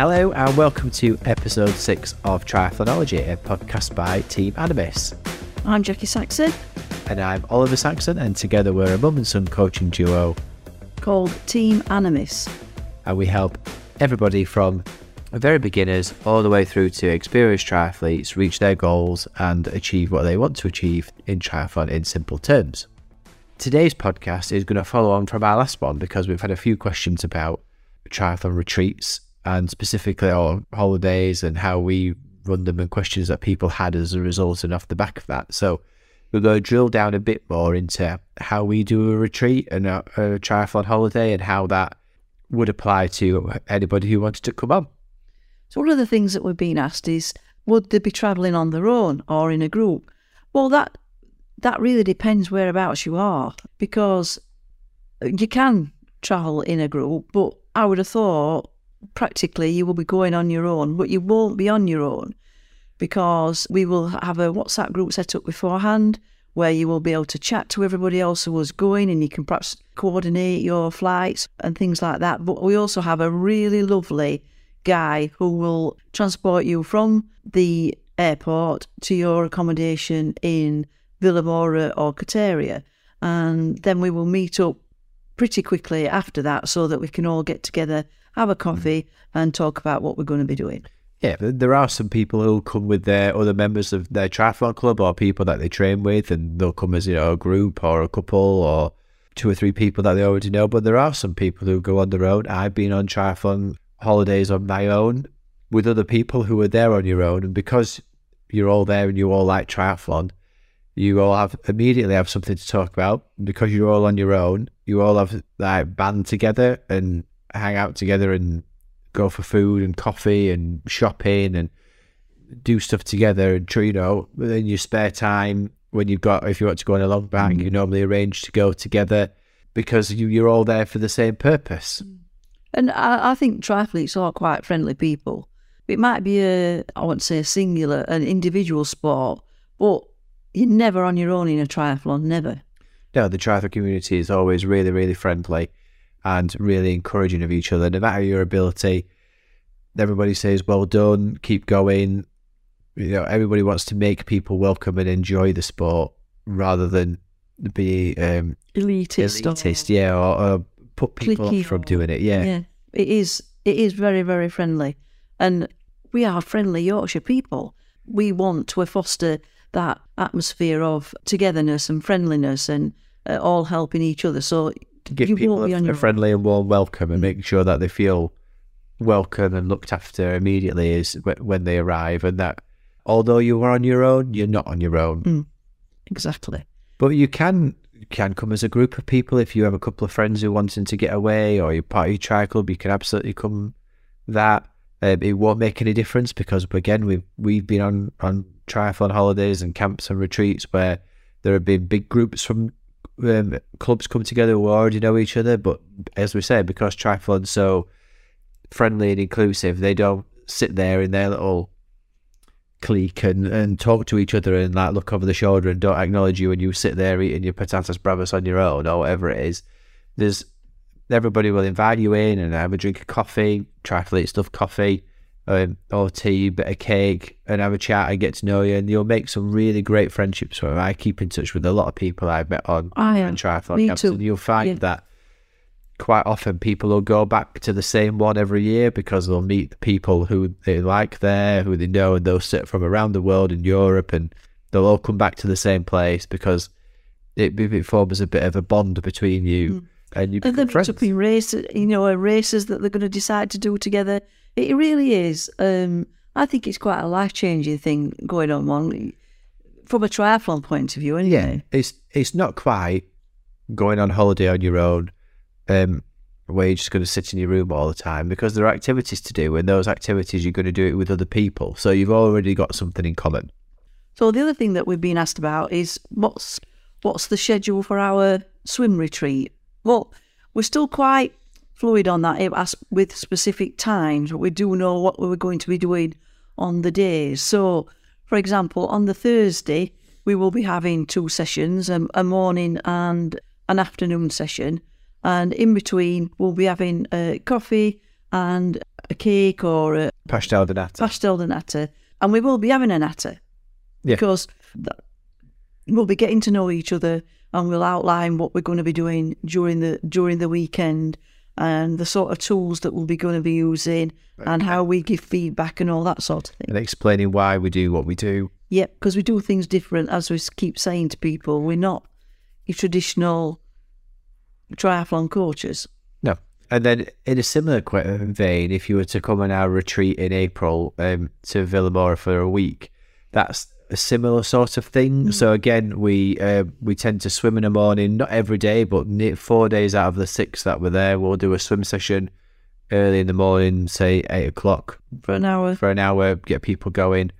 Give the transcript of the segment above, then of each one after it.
Hello and welcome to episode six of Triathlonology, a podcast by Team Animis. I'm Jacqui Saxon, And I'm Oliver Saxon, and together we're a mum and son coaching duo, called Team Animis. and we help everybody from very beginners all the way through to experienced triathletes reach their goals and achieve what they want to achieve in triathlon in simple terms. Today's podcast is going to follow on from our last one because we've had a few questions about triathlon retreats and specifically our holidays and how we run them and questions that people had as a result and off the back of that. So we're going to drill down a bit more into how we do a retreat and a, a triathlon holiday and how that would apply to anybody who wanted to come on. So, one of the things that we're being asked is would they be travelling on their own or in a group? Well, that that really depends whereabouts you are because you can travel in a group, but I would have thought practically you will be going on your own, but you won't be on your own because we will have a WhatsApp group set up beforehand where you will be able to chat to everybody else who was going and you can perhaps coordinate your flights and things like that. But we also have a really lovely guy who will transport you from the airport to your accommodation in Vilamoura or Quarteira. And then we will meet up pretty quickly after that so that we can all get together, have a coffee, and talk about what we're going to be doing. Yeah, there are some people who'll come with their other members of their triathlon club or people that they train with, and they'll come as you know a group or a couple or two or three people that they already know. But there are some people who go on their own. I've been on triathlon holidays on my own with other people who are there on your own, and because you're all there and you all like triathlon, you all have immediately have something to talk about because you're all on your own. You all have like band together and hang out together and go for food and coffee and shopping and do stuff together. And you know, in your spare time when you've got if you want to go on a long bike, mm. you normally arrange to go together because you, you're all there for the same purpose. Mm. And I, I think triathletes are quite friendly people. It might be a, I won't say a singular, an individual sport, but you're never on your own in a triathlon, never. No, the triathlon community is always really, really friendly and really encouraging of each other. No matter your ability, everybody says, "Well done, keep going." You know, everybody wants to make people welcome and enjoy the sport rather than be um, Elitist. or- elitist, yeah, or, or put people Cliquey off from doing it. Yeah, Yeah, it is. It is very, very friendly, and we are friendly Yorkshire people. We want to foster that atmosphere of togetherness and friendliness, and uh, all helping each other. So give you people won't be on a, a friendly and warm welcome and make sure that they feel welcome and looked after immediately is wh- when they arrive, and that although you are on your own, you're not on your own. Mm. exactly. But you can you can come as a group of people if you have a couple of friends who are wanting to get away or you're part of your tri club. You can absolutely come that. Um, it won't make any difference because again we've we've been on on triathlon holidays and camps and retreats where there have been big groups from um, clubs come together who already know each other. But as we say, because triathlon's so friendly and inclusive, they don't sit there in their little clique and, and talk to each other and like look over the shoulder and don't acknowledge you and you sit there eating your patatas bravas on your own or whatever it is. There's everybody will invite you in and have a drink of coffee, triathlete stuff coffee, um, or tea, bit of cake, and have a chat and get to know you. And you'll make some really great friendships. Where I keep in touch with a lot of people I've met on I on am. triathlon Me camps, too. and you'll find Yeah. that quite often people will go back to the same one every year because they'll meet the people who they like there, who they know, and they'll sit from around the world in Europe, and they'll all come back to the same place because it, it forms a bit of a bond between you and you And then friends. it's up in races, you know, uh, races that they're going to decide to do together. It really is. Um, I think it's quite a life changing thing going on one from a triathlon point of view. Yeah, it's it's not quite going on holiday on your own, um, where you're just going to sit in your room all the time because there are activities to do, and those activities you're going to do it with other people, so you've already got something in common. So the other thing that we've been asked about is what's what's the schedule for our swim retreat? Well, we're still quite fluid on that as- with specific times, but we do know what we were going to be doing on the days. So, for example, on the Thursday, we will be having two sessions, um, a morning and an afternoon session. And in between, we'll be having uh, coffee and a cake or a Pastel de nata. pastel de nata, and we will be having a nata Yeah. because we'll be getting to know each other and we'll outline what we're going to be doing during the during the weekend and the sort of tools that we'll be going to be using and how we give feedback and all that sort of thing. and explaining why we do what we do. Yep, because we do things different, as we keep saying to people. We're not your traditional triathlon coaches. No. And then, in a similar vein, if you were to come on our retreat in April um, to Vilamoura for a week, that's a similar sort of thing. So again, we uh, we tend to swim in the morning, not every day, but four days out of the six that we're there, we'll do a swim session early in the morning, say eight o'clock For an hour, for an hour, get people going.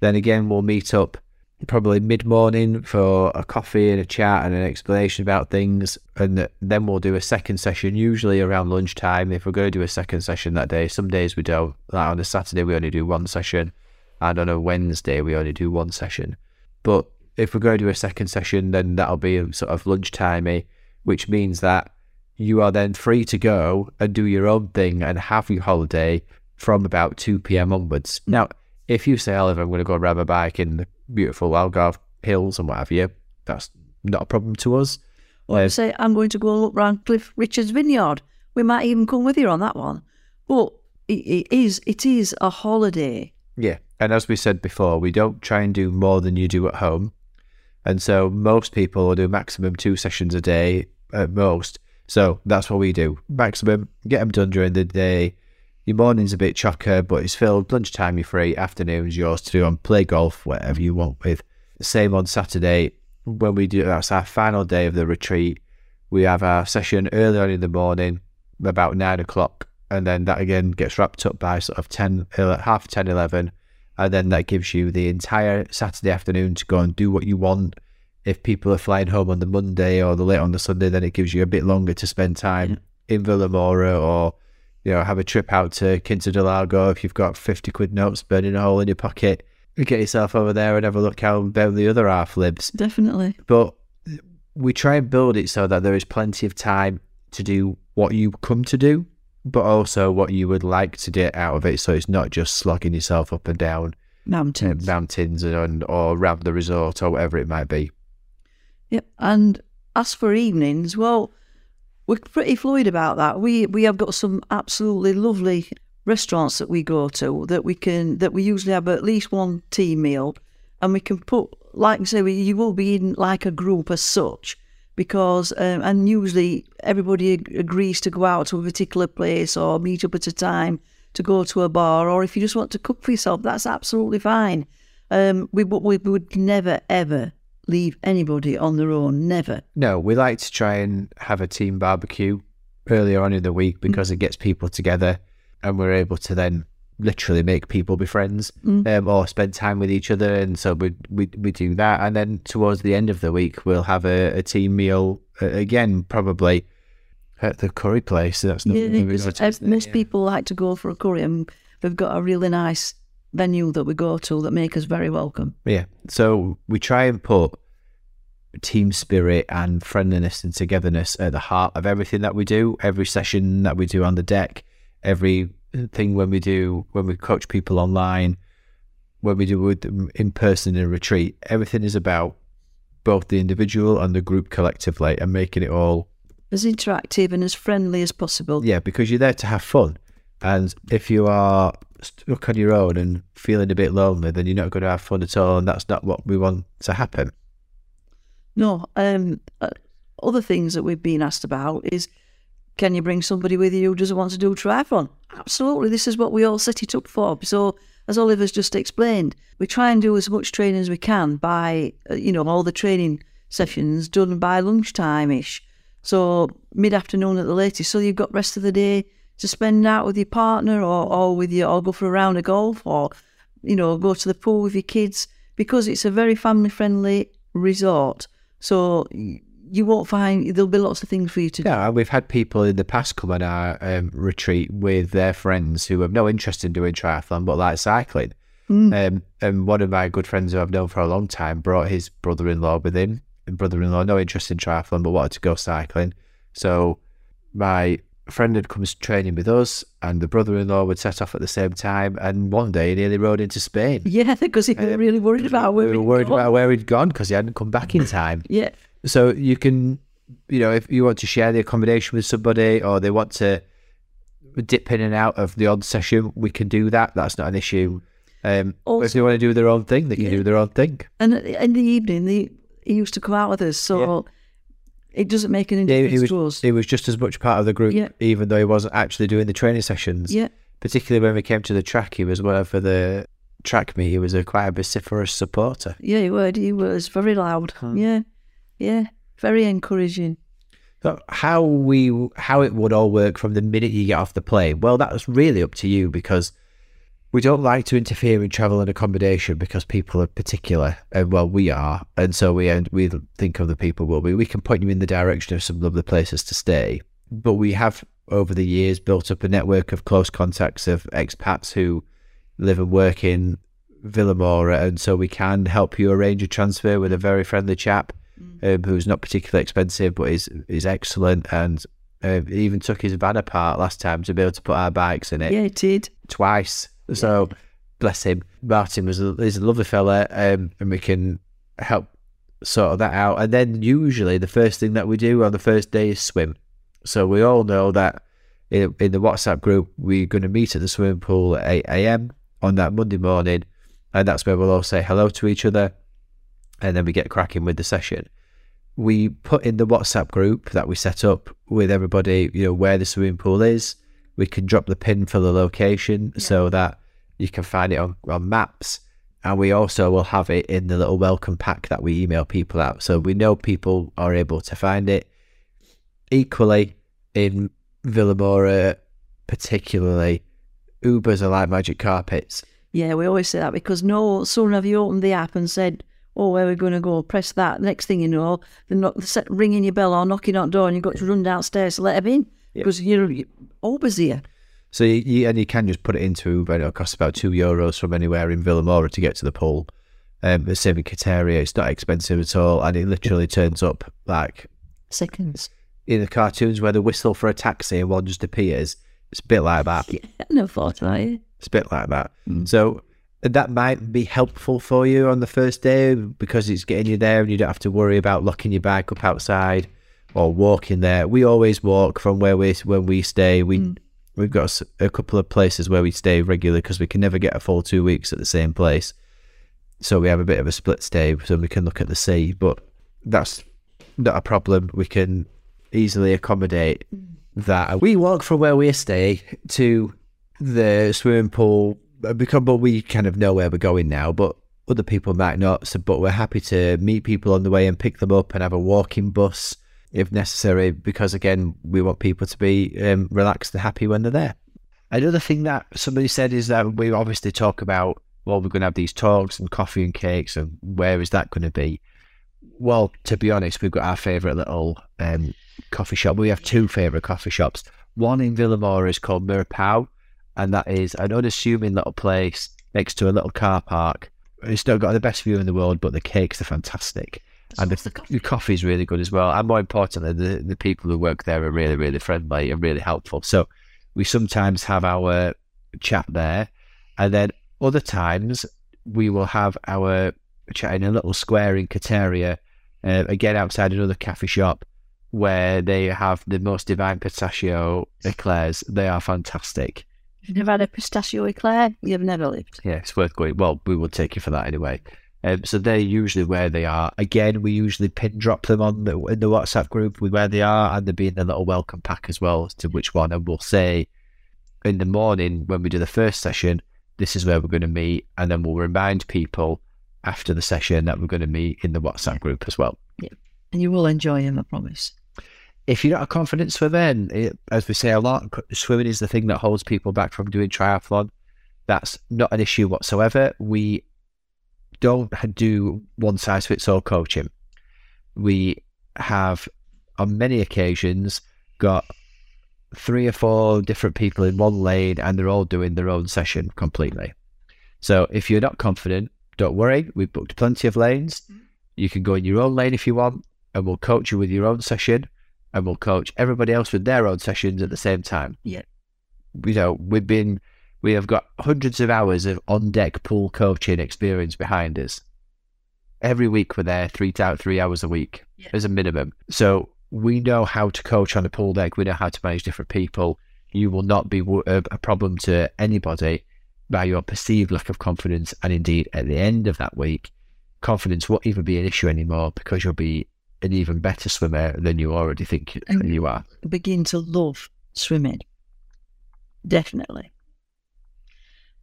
Then again, we'll meet up probably mid morning for a coffee and a chat and an explanation about things. And then we'll do a second session, usually around lunchtime. If we're going to do a second session that day, some days we don't. Like on a Saturday, we only do one session. And on a Wednesday, we only do one session. But if we're going to do a second session, then that'll be sort of lunchtimey, which means that you are then free to go and do your own thing and have your holiday from about 2 p.m. onwards. Now, if you say, Oliver, I'm going to go ride my bike in the beautiful Algarve Hills and what have you, that's not a problem to us. or Uh, say, I'm going to go look round Cliff Richard's vineyard. We might even come with you on that one. But it, it is it is a holiday. Yeah. And as we said before, we don't try and do more than you do at home. And so most people will do maximum two sessions a day at most. So that's what we do. Maximum, get them done during the day. Your morning's a bit chocker, but it's filled. Lunchtime, you're free. Afternoon's yours to do and play golf, whatever you want with. Same on Saturday when we do, that's our final day of the retreat. We have our session early on in the morning, about nine o'clock. And then that again gets wrapped up by sort of 10, uh, half 10, 11 and then that gives you the entire Saturday afternoon to go and do what you want. If people are flying home on the Monday or the late on the Sunday, then it gives you a bit longer to spend time in Vilamoura or you know have a trip out to Quinta del Lago if you've got fifty quid notes burning a hole in your pocket. Get yourself over there and have a look how down the other half lives. Definitely. But we try and build it so that there is plenty of time to do what you come to do, but also what you would like to get out of it. So it's not just slogging yourself up and down uh, Mountains. mountains and or around the resort or whatever it might be. Yep. And as for evenings, well, we're pretty fluid about that. We we have got some absolutely lovely restaurants that we go to that we can that we usually have at least one tea meal, and we can put like I say, we, you will be in like a group as such because um, and usually everybody ag- agrees to go out to a particular place or meet up at a time to go to a bar or if you just want to cook for yourself, that's absolutely fine. Um, we but we would never ever leave anybody on their own, never. No, we like to try and have a team barbecue earlier on in the week because it gets people together and we're able to then literally make people be friends um, or spend time with each other. And so we, we, we do that. And then towards the end of the week, we'll have a, a team meal uh, again, probably at the curry place. That's not Yeah, because uh, most Yeah. people like to go for a curry, and we've got a really nice venue that we go to that make us very welcome. Yeah. So we try and put team spirit and friendliness and togetherness at the heart of everything that we do. Every session that we do on the deck, every thing when we do when we coach people online, when we do with them in person in a retreat, everything is about both the individual and the group collectively and making it all As interactive and as friendly as possible. yeah, because you're there to have fun. And if you are stuck on your own and feeling a bit lonely, then you're not going to have fun at all. And that's not what we want to happen. No, um, uh, other things that we've been asked about is can you bring somebody with you who doesn't want to do triathlon? Absolutely, this is what we all set it up for. So, as Oliver's just explained, we try and do as much training as we can by, uh, you know, all the training sessions done by lunchtime ish. So, mid afternoon at the latest. So, you've got rest of the day to spend out with your partner or, or with your, or go for a round of golf or, you know, go to the pool with your kids because it's a very family friendly resort. So you won't find there'll be lots of things for you to do. Yeah, and we've had people in the past come on our um, retreat with their friends who have no interest in doing triathlon but like cycling. Um, and one of my good friends who I've known for a long time brought his brother in law with him. And brother in law, no interest in triathlon but wanted to go cycling. So my friend had come training with us, and the brother-in-law would set off at the same time. And one day, he nearly rode into Spain. Yeah, because he was Um, really worried about where we were he'd worried gone. about where he'd gone because he hadn't come back in time. Yeah, So you can, you know, if you want to share the accommodation with somebody or they want to dip in and out of the odd session, we can do that. That's not an issue. Um, but if they want to do their own thing, they can Yeah. do their own thing. and in the evening, the, he used to come out with us, so it doesn't make any Yeah, difference he was to us. he was just as much part of the group, Yeah. even though he wasn't actually doing the training sessions. yeah, Particularly when we came to the track, he was one for the track meet. He was a quite a vociferous supporter. yeah, he was. He was very loud. Yeah, yeah, very encouraging. So how we how it would all work from the minute you get off the plane? Well, that's really up to you because we don't like to interfere in travel and accommodation because people are particular, and well, we are, and so we and we think other people will be. We can point you in the direction of some lovely places to stay, but we have over the years built up a network of close contacts of expats who live and work in Vilamoura, and so we can help you arrange a transfer with a very friendly chap um, who's not particularly expensive but is is excellent, and uh, he even took his van apart last time to be able to put our bikes in it Yeah, it did. twice. So bless him. Martin was a, he's a lovely fella, um, and we can help sort that out. And then usually the first thing that we do on the first day is swim. So we all know that in, in the WhatsApp group we're going to meet at the swimming pool at eight a.m. on that Monday morning, and that's where we'll all say hello to each other, and then we get cracking with the session. We put in the WhatsApp group that we set up with everybody, you know, where the swimming pool is. We can drop the pin for the location so that you can find it on, on maps. And we also will have it in the little welcome pack that we email people out. So we know people are able to find it. Equally, in Vilamoura, particularly, Ubers are like magic carpets. Yeah, we always say that because no sooner have you opened the app and said, "Oh, where are we going to go?" Press that. Next thing you know, they're, not, they're ringing your bell or knocking on the door, and you've got to run downstairs to let them in because you're, you're always here. So you, you and you can just put it into Uber. and It'll cost about two euros from anywhere in Vilamoura to get to the pool. Um, the same in Quarteira. It's not expensive at all, and it literally turns up like Seconds. in the cartoons where they whistle for a taxi and one just appears. It's a bit like that. I never thought of that. It's a bit like that. So that might be helpful for you on the first day because it's getting you there and you don't have to worry about locking your bike up outside or walking there. We always walk from where we when we stay. We mm. we've got a couple of places where we stay regularly because we can never get a full two weeks at the same place. So we have a bit of a split stay so we can look at the sea, but that's not a problem. We can easily accommodate mm. that. We walk from where we stay to the swimming pool uh, because but we kind of know where we're going now, but other people might not. So, but we're happy to meet people on the way and pick them up and have a walking bus if necessary, because again, we want people to be um, relaxed and happy when they're there. Another thing that somebody said is that we obviously talk about well, we're going to have these talks and coffee and cakes, and where is that going to be? Well, to be honest, we've got our favourite little um, coffee shop. We have two favourite coffee shops. One in Vilamoura is called Mirapau, and that is an unassuming little place next to a little car park. It's not got the best view in the world, but the cakes are fantastic. And the, the coffee is really good as well. And more importantly, the, the people who work there are really, really friendly and really helpful. So we sometimes have our chat there. And then other times we will have our chat in a little square in Quarteira, uh, again outside another cafe shop where they have the most divine pistachio eclairs. They are fantastic. You've never had a pistachio eclair? You've never lived. Yeah, it's worth going. Well, we will take you for that anyway. Um, so they're usually where they are. Again, we usually pin drop them on the, in the WhatsApp group with where they are, and they'll be in the little welcome pack as well as to which one. And we'll say in the morning when we do the first session, this is where we're going to meet, and then we'll remind people after the session that we're going to meet in the WhatsApp group as well. Yeah, and you will enjoy them, I promise. If you're not a confident swimmer, and it, as we say a lot, swimming is the thing that holds people back from doing triathlon. That's not an issue whatsoever. We don't do one size fits all coaching. We have, on many occasions, got three or four different people in one lane, and they're all doing their own session completely. So if you're not confident, don't worry. We've booked plenty of lanes. Mm-hmm. You can go in your own lane if you want, and we'll coach you with your own session and we'll coach everybody else with their own sessions at the same time. Yeah. You know, we've been, we have got hundreds of hours of on deck pool coaching experience behind us. Every week we're there three to three hours a week Yeah. as a minimum. So we know how to coach on a pool deck. We know how to manage different people. You will not be a uh, a problem to anybody by your perceived lack of confidence. And indeed, at the end of that week, confidence won't even be an issue anymore because you'll be an even better swimmer than you already think you- And- you are. begin to love swimming. Definitely.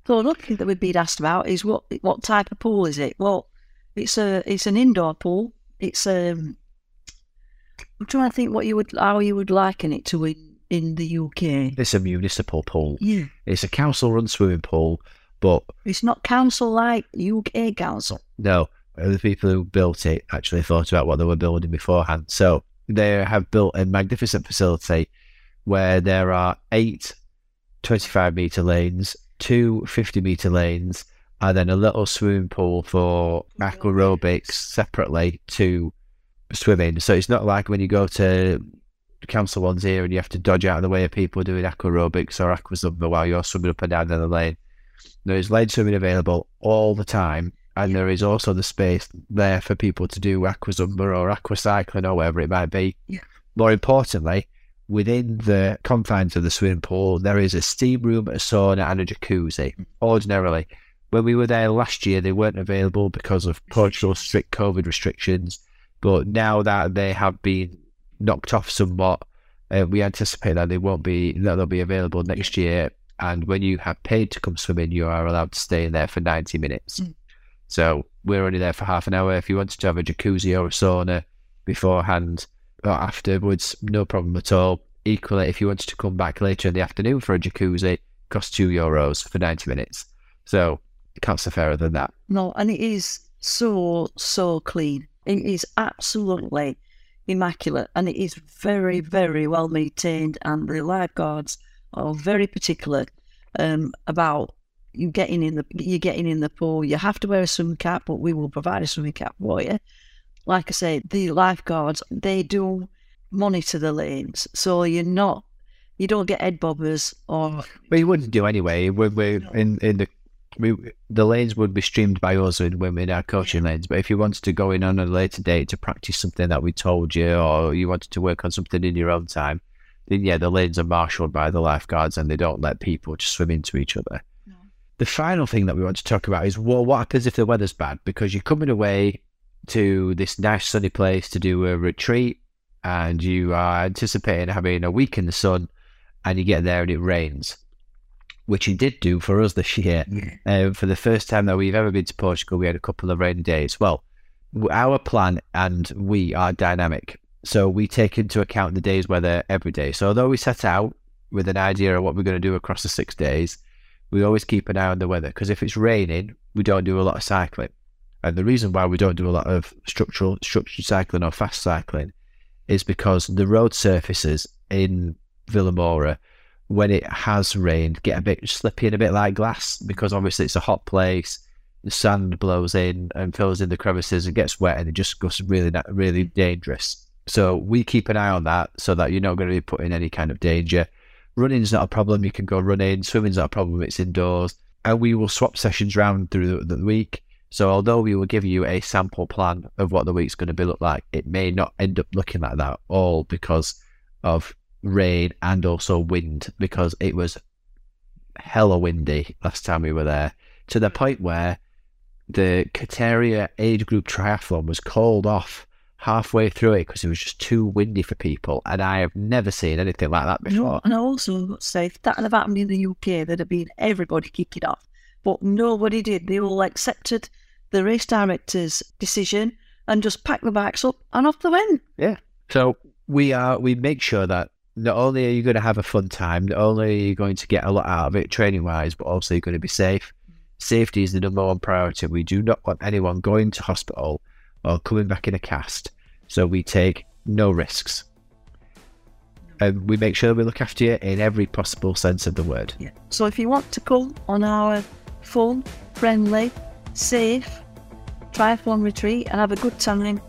So another thing that we've been asked about is what what type of pool is it? Well, it's a it's an indoor pool. It's um I'm trying to think what you would how you would liken it to in, in the UK. It's a municipal pool. Yeah. It's a council run swimming pool, but It's not council like UK council. no, the people who built it actually thought about what they were building beforehand. So they have built a magnificent facility where there are eight 25 metre lanes, two 50 metre lanes, and then a little swimming pool for aquarobics separately to swimming. So it's not like when you go to council ones here and you have to dodge out of the way of people doing aquarobics or aquazumba while you're swimming up and down the lane. There is lane swimming available all the time, and there is also the space there for people to do aquazumba or aquacycling or whatever it might be. Yeah. More importantly, within the confines of the swimming pool, there is a steam room, a sauna, and a jacuzzi. Ordinarily, when we were there last year, they weren't available because of Portugal's strict COVID restrictions. But now that they have been knocked off somewhat, uh, we anticipate that they won't be that they'll be available next year. And when you have paid to come swimming, you are allowed to stay in there for ninety minutes. Mm. So we're only there for half an hour. If you wanted to have a jacuzzi or a sauna beforehand or afterwards, no problem at all. Equally, if you wanted to come back later in the afternoon for a jacuzzi, it costs two euros for ninety minutes. So it can't fairer than that. No, and it is so, so clean. It is absolutely immaculate and it is very, very well maintained. And the lifeguards are very particular um, about you getting in the you're getting in the pool. You have to wear a swimming cap, but we will provide a swimming cap for you. Like I say, the lifeguards they do monitor the lanes, so you're not you don't get head bobbers or But you wouldn't do anyway. When we're in, in the we, the lanes would be streamed by us when we're in our coaching lanes. But if you wanted to go in on a later date to practice something that we told you, or you wanted to work on something in your own time, then yeah, the lanes are marshalled by the lifeguards and they don't let people just swim into each other. The final thing that we want to talk about is well, what happens if the weather's bad? Because you're coming away to this nice sunny place to do a retreat and you are anticipating having a week in the sun and you get there and it rains, which it did do for us this year. Um, for the first time that we've ever been to Portugal, we had a couple of rainy days. Well, our plan and we are dynamic. So we take into account the day's weather every day. So although we set out with an idea of what we're going to do across the six days, we always keep an eye on the weather because if it's raining, we don't do a lot of cycling. And the reason why we don't do a lot of structural structured cycling or fast cycling is because the road surfaces in Vilamoura, when it has rained, get a bit slippy and a bit like glass because obviously it's a hot place. The sand blows in and fills in the crevices and gets wet, and it just goes really, really mm. dangerous. So we keep an eye on that so that you're not going to be put in any kind of danger. Running's not a problem. You can go running. Swimming's not a problem. It's indoors, and we will swap sessions round through the, the week. So although we will give you a sample plan of what the week's going to be look like, it may not end up looking like that all because of rain and also wind because it was hella windy last time we were there to the hmm. point where the Quarteira age group triathlon was called off halfway through it because it was just too windy for people and I have never seen anything like that before. No, and I also got to say, if that had have happened in the UK, there'd have been everybody kicking off. But nobody did. They all accepted the race director's decision and just packed the bikes up and off they went. Yeah. So we are we make sure that not only are you going to have a fun time, not only are you going to get a lot out of it training wise, but also you're going to be safe. Mm. Safety is the number one priority. We do not want anyone going to hospital or coming back in a cast. So we take no risks. And we make sure we look after you in every possible sense of the word. Yeah. So if you want to come on our fun, friendly, safe triathlon retreat and have a good time,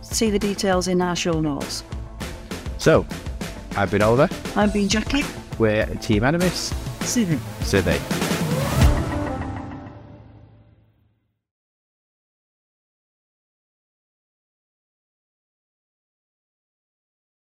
see the details in our show notes. So, I've been Oliver. I've been Jacqui. We're Team Animis. Sydney. Sydney.